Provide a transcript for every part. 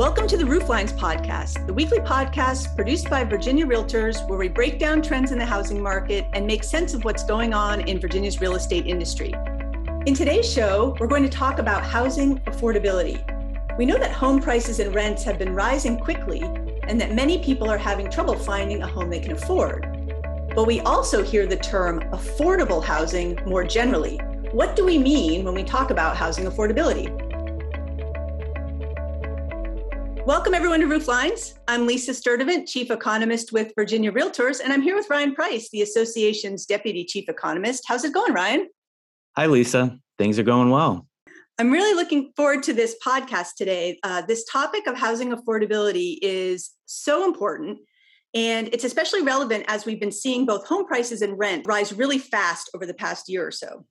Welcome to the Rooflines Podcast, the weekly podcast produced by Virginia Realtors, where we break down trends in the housing market and make sense of what's going on in Virginia's real estate industry. In today's show, we're going to talk about housing affordability. We know that home prices and rents have been rising quickly and that many people are having trouble finding a home they can afford. But we also hear the term affordable housing more generally. What do we mean when we talk about housing affordability? Welcome everyone to Rooflines. I'm Lisa Sturtevant, Chief Economist with Virginia Realtors, and I'm here with Ryan Price, the association's Deputy Chief Economist. How's it going, Ryan? Hi, Lisa. Things are going well. I'm really looking forward to this podcast today. Uh, this topic of housing affordability is so important, and it's especially relevant as we've been seeing both home prices and rent rise really fast over the past year or so.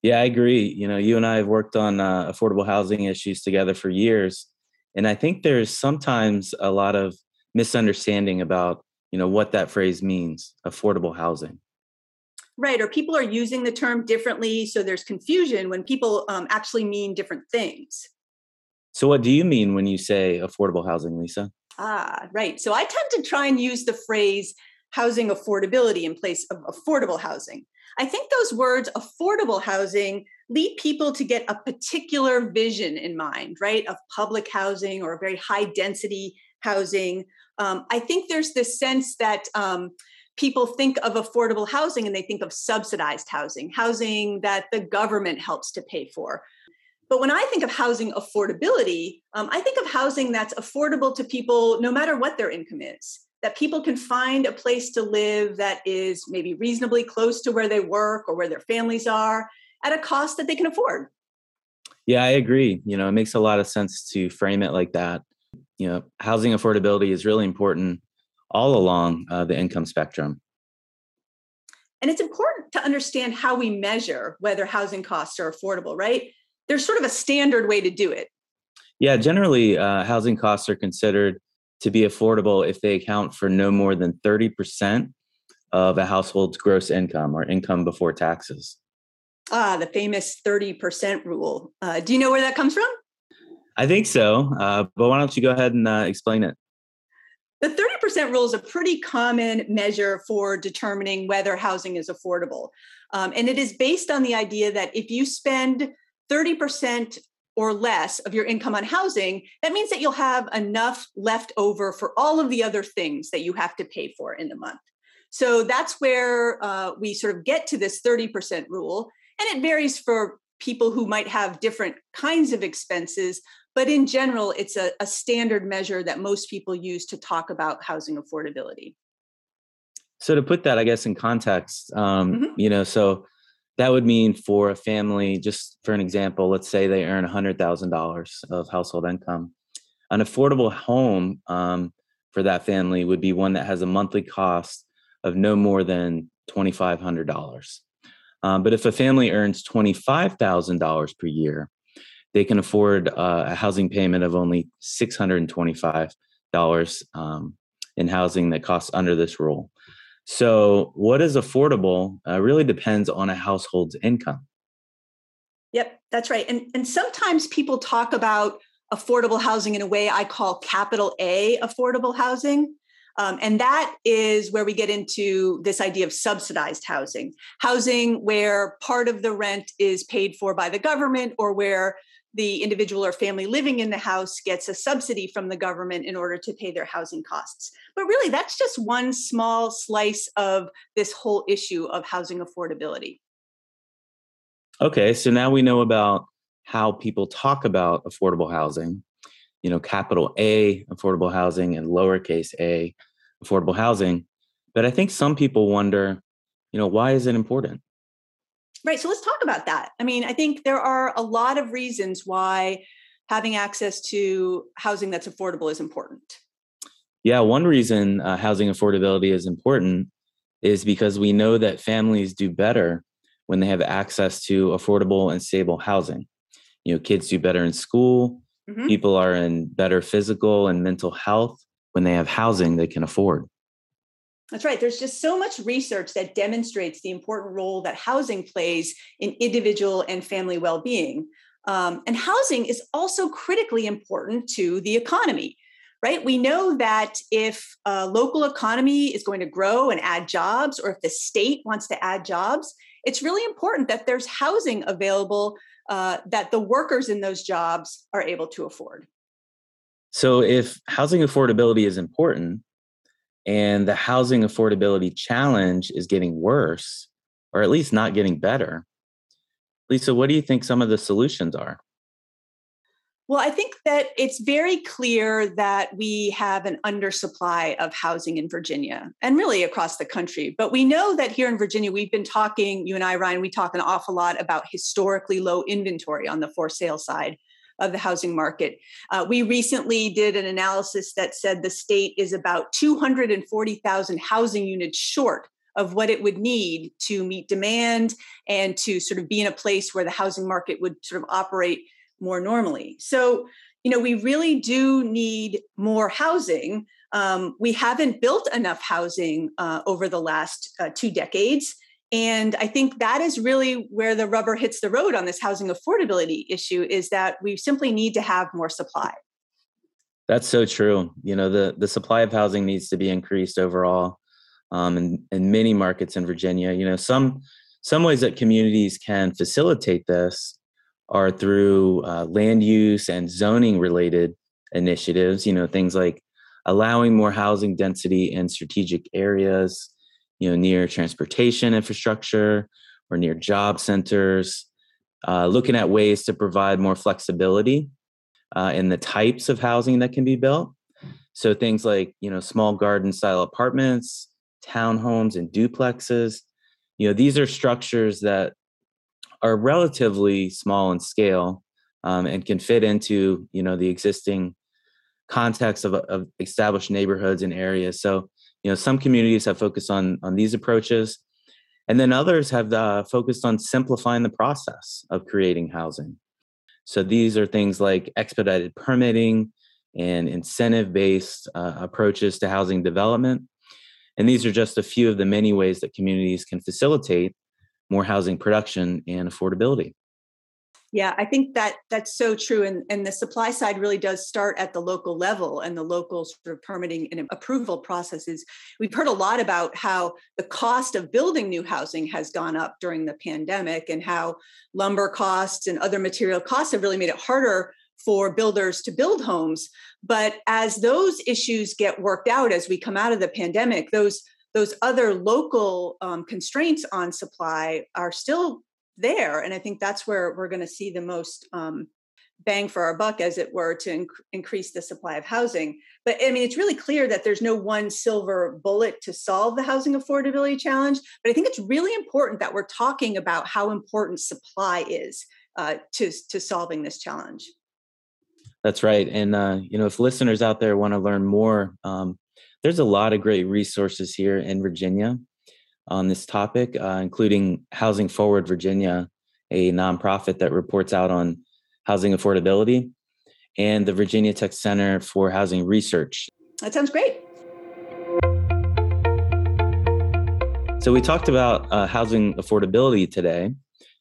Yeah, I agree. You know, you and I have worked on uh, affordable housing issues together for years and i think there's sometimes a lot of misunderstanding about you know what that phrase means affordable housing. Right or people are using the term differently so there's confusion when people um, actually mean different things. So what do you mean when you say affordable housing lisa? Ah right so i tend to try and use the phrase housing affordability in place of affordable housing I think those words, affordable housing, lead people to get a particular vision in mind, right? Of public housing or a very high density housing. Um, I think there's this sense that um, people think of affordable housing and they think of subsidized housing, housing that the government helps to pay for. But when I think of housing affordability, um, I think of housing that's affordable to people no matter what their income is that people can find a place to live that is maybe reasonably close to where they work or where their families are at a cost that they can afford. Yeah, I agree. You know, it makes a lot of sense to frame it like that. You know, housing affordability is really important all along uh, the income spectrum. And it's important to understand how we measure whether housing costs are affordable, right? There's sort of a standard way to do it. Yeah, generally, uh, housing costs are considered to be affordable if they account for no more than 30% of a household's gross income or income before taxes. Ah, the famous 30% rule. Uh, do you know where that comes from? I think so, uh, but why don't you go ahead and uh, explain it? The 30% rule is a pretty common measure for determining whether housing is affordable. Um, and it is based on the idea that if you spend 30% or less of your income on housing, that means that you'll have enough left over for all of the other things that you have to pay for in the month. So that's where uh, we sort of get to this 30% rule. And it varies for people who might have different kinds of expenses. But in general, it's a, a standard measure that most people use to talk about housing affordability. So, to put that, I guess, in context, um, mm-hmm. you know, so that would mean for a family, just for an example, let's say they earn $100,000 of household income. An affordable home um, for that family would be one that has a monthly cost of no more than $2,500. Um, but if a family earns $25,000 per year, they can afford uh, a housing payment of only $625 um, in housing that costs under this rule. So, what is affordable uh, really depends on a household's income. Yep, that's right. And, and sometimes people talk about affordable housing in a way I call capital A affordable housing. Um, and that is where we get into this idea of subsidized housing, housing where part of the rent is paid for by the government or where the individual or family living in the house gets a subsidy from the government in order to pay their housing costs. But really, that's just one small slice of this whole issue of housing affordability. Okay, so now we know about how people talk about affordable housing, you know, capital A affordable housing and lowercase a affordable housing. But I think some people wonder, you know, why is it important? Right. So let's talk about that. I mean, I think there are a lot of reasons why having access to housing that's affordable is important. Yeah, one reason uh, housing affordability is important is because we know that families do better when they have access to affordable and stable housing. You know, kids do better in school, mm-hmm. people are in better physical and mental health when they have housing they can afford. That's right. There's just so much research that demonstrates the important role that housing plays in individual and family well being. Um, and housing is also critically important to the economy, right? We know that if a local economy is going to grow and add jobs, or if the state wants to add jobs, it's really important that there's housing available uh, that the workers in those jobs are able to afford. So, if housing affordability is important and the housing affordability challenge is getting worse, or at least not getting better, Lisa, what do you think some of the solutions are? Well, I think that it's very clear that we have an undersupply of housing in Virginia and really across the country. But we know that here in Virginia, we've been talking, you and I, Ryan, we talk an awful lot about historically low inventory on the for sale side of the housing market. Uh, we recently did an analysis that said the state is about 240,000 housing units short of what it would need to meet demand and to sort of be in a place where the housing market would sort of operate more normally. So, you know, we really do need more housing. Um, we haven't built enough housing uh, over the last uh, two decades. And I think that is really where the rubber hits the road on this housing affordability issue is that we simply need to have more supply. That's so true. You know, the, the supply of housing needs to be increased overall um, in, in many markets in Virginia. You know, some some ways that communities can facilitate this are through uh, land use and zoning related initiatives, you know, things like allowing more housing density in strategic areas, you know, near transportation infrastructure or near job centers, uh, looking at ways to provide more flexibility uh, in the types of housing that can be built. So things like, you know, small garden style apartments, townhomes, and duplexes. You know, these are structures that are relatively small in scale um, and can fit into you know the existing context of, of established neighborhoods and areas. So you know some communities have focused on on these approaches, and then others have uh, focused on simplifying the process of creating housing. So these are things like expedited permitting and incentive based uh, approaches to housing development. And these are just a few of the many ways that communities can facilitate more housing production and affordability. Yeah, I think that that's so true. And, and the supply side really does start at the local level and the local sort of permitting and approval processes. We've heard a lot about how the cost of building new housing has gone up during the pandemic and how lumber costs and other material costs have really made it harder for builders to build homes. But as those issues get worked out as we come out of the pandemic, those those other local um, constraints on supply are still there. And I think that's where we're going to see the most um, bang for our buck, as it were, to inc- increase the supply of housing. But I mean, it's really clear that there's no one silver bullet to solve the housing affordability challenge. But I think it's really important that we're talking about how important supply is uh, to, to solving this challenge. That's right. And, uh, you know, if listeners out there want to learn more, um, there's a lot of great resources here in Virginia on this topic, uh, including Housing Forward Virginia, a nonprofit that reports out on housing affordability, and the Virginia Tech Center for Housing Research. That sounds great. So, we talked about uh, housing affordability today,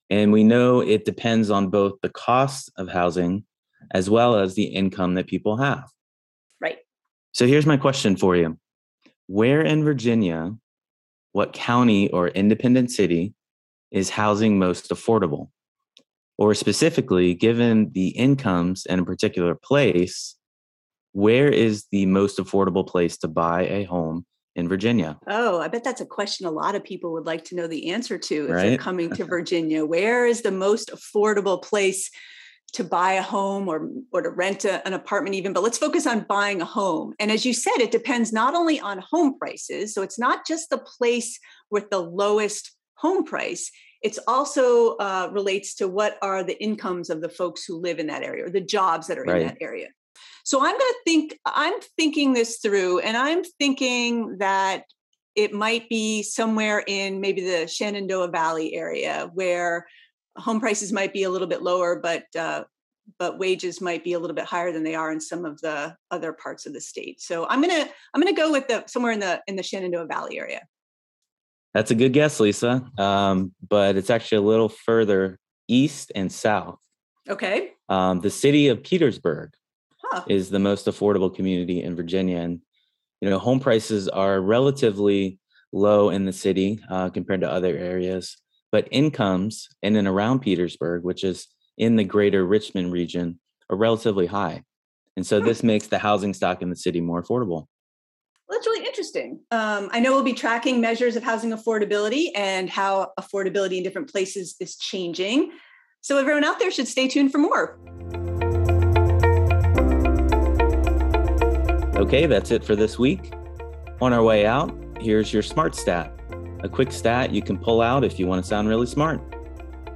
and we know it depends on both the cost of housing as well as the income that people have. Right. So here's my question for you Where in Virginia, what county or independent city is housing most affordable? Or specifically, given the incomes in a particular place, where is the most affordable place to buy a home in Virginia? Oh, I bet that's a question a lot of people would like to know the answer to if right? they're coming to Virginia. Where is the most affordable place to buy a home or or to rent a, an apartment even but let's focus on buying a home and as you said it depends not only on home prices so it's not just the place with the lowest home price it's also uh, relates to what are the incomes of the folks who live in that area or the jobs that are right. in that area so i'm going to think i'm thinking this through and i'm thinking that it might be somewhere in maybe the shenandoah valley area where home prices might be a little bit lower, but uh, but wages might be a little bit higher than they are in some of the other parts of the state. So I'm gonna I'm gonna go with the somewhere in the in the Shenandoah Valley area. That's a good guess, Lisa. Um, but it's actually a little further east and south. Okay. Um, the city of Petersburg huh. is the most affordable community in Virginia. And, you know, home prices are relatively low in the city uh, compared to other areas, but incomes in and around Petersburg, which is in the greater Richmond region, are relatively high. And so hmm. this makes the housing stock in the city more affordable. Well, that's really interesting. Um, I know we'll be tracking measures of housing affordability and how affordability in different places is changing. So everyone out there should stay tuned for more. Okay, that's it for this week. On our way out, here's your smart stat a quick stat you can pull out if you want to sound really smart.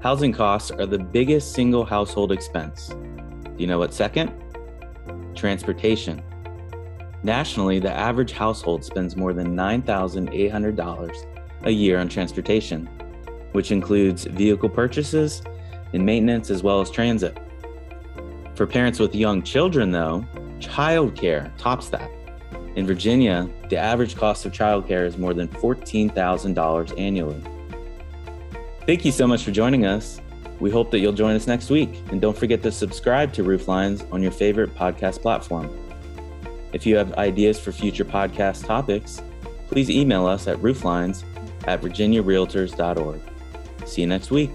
Housing costs are the biggest single household expense. Do you know what's second? Transportation. Nationally, the average household spends more than $9,800 a year on transportation, which includes vehicle purchases and maintenance as well as transit. For parents with young children, though, childcare tops that. In Virginia, the average cost of childcare is more than $14,000 annually. Thank you so much for joining us. We hope that you'll join us next week. And don't forget to subscribe to Rooflines on your favorite podcast platform. If you have ideas for future podcast topics, please email us at rooflines at virginiarealtors.org. See you next week.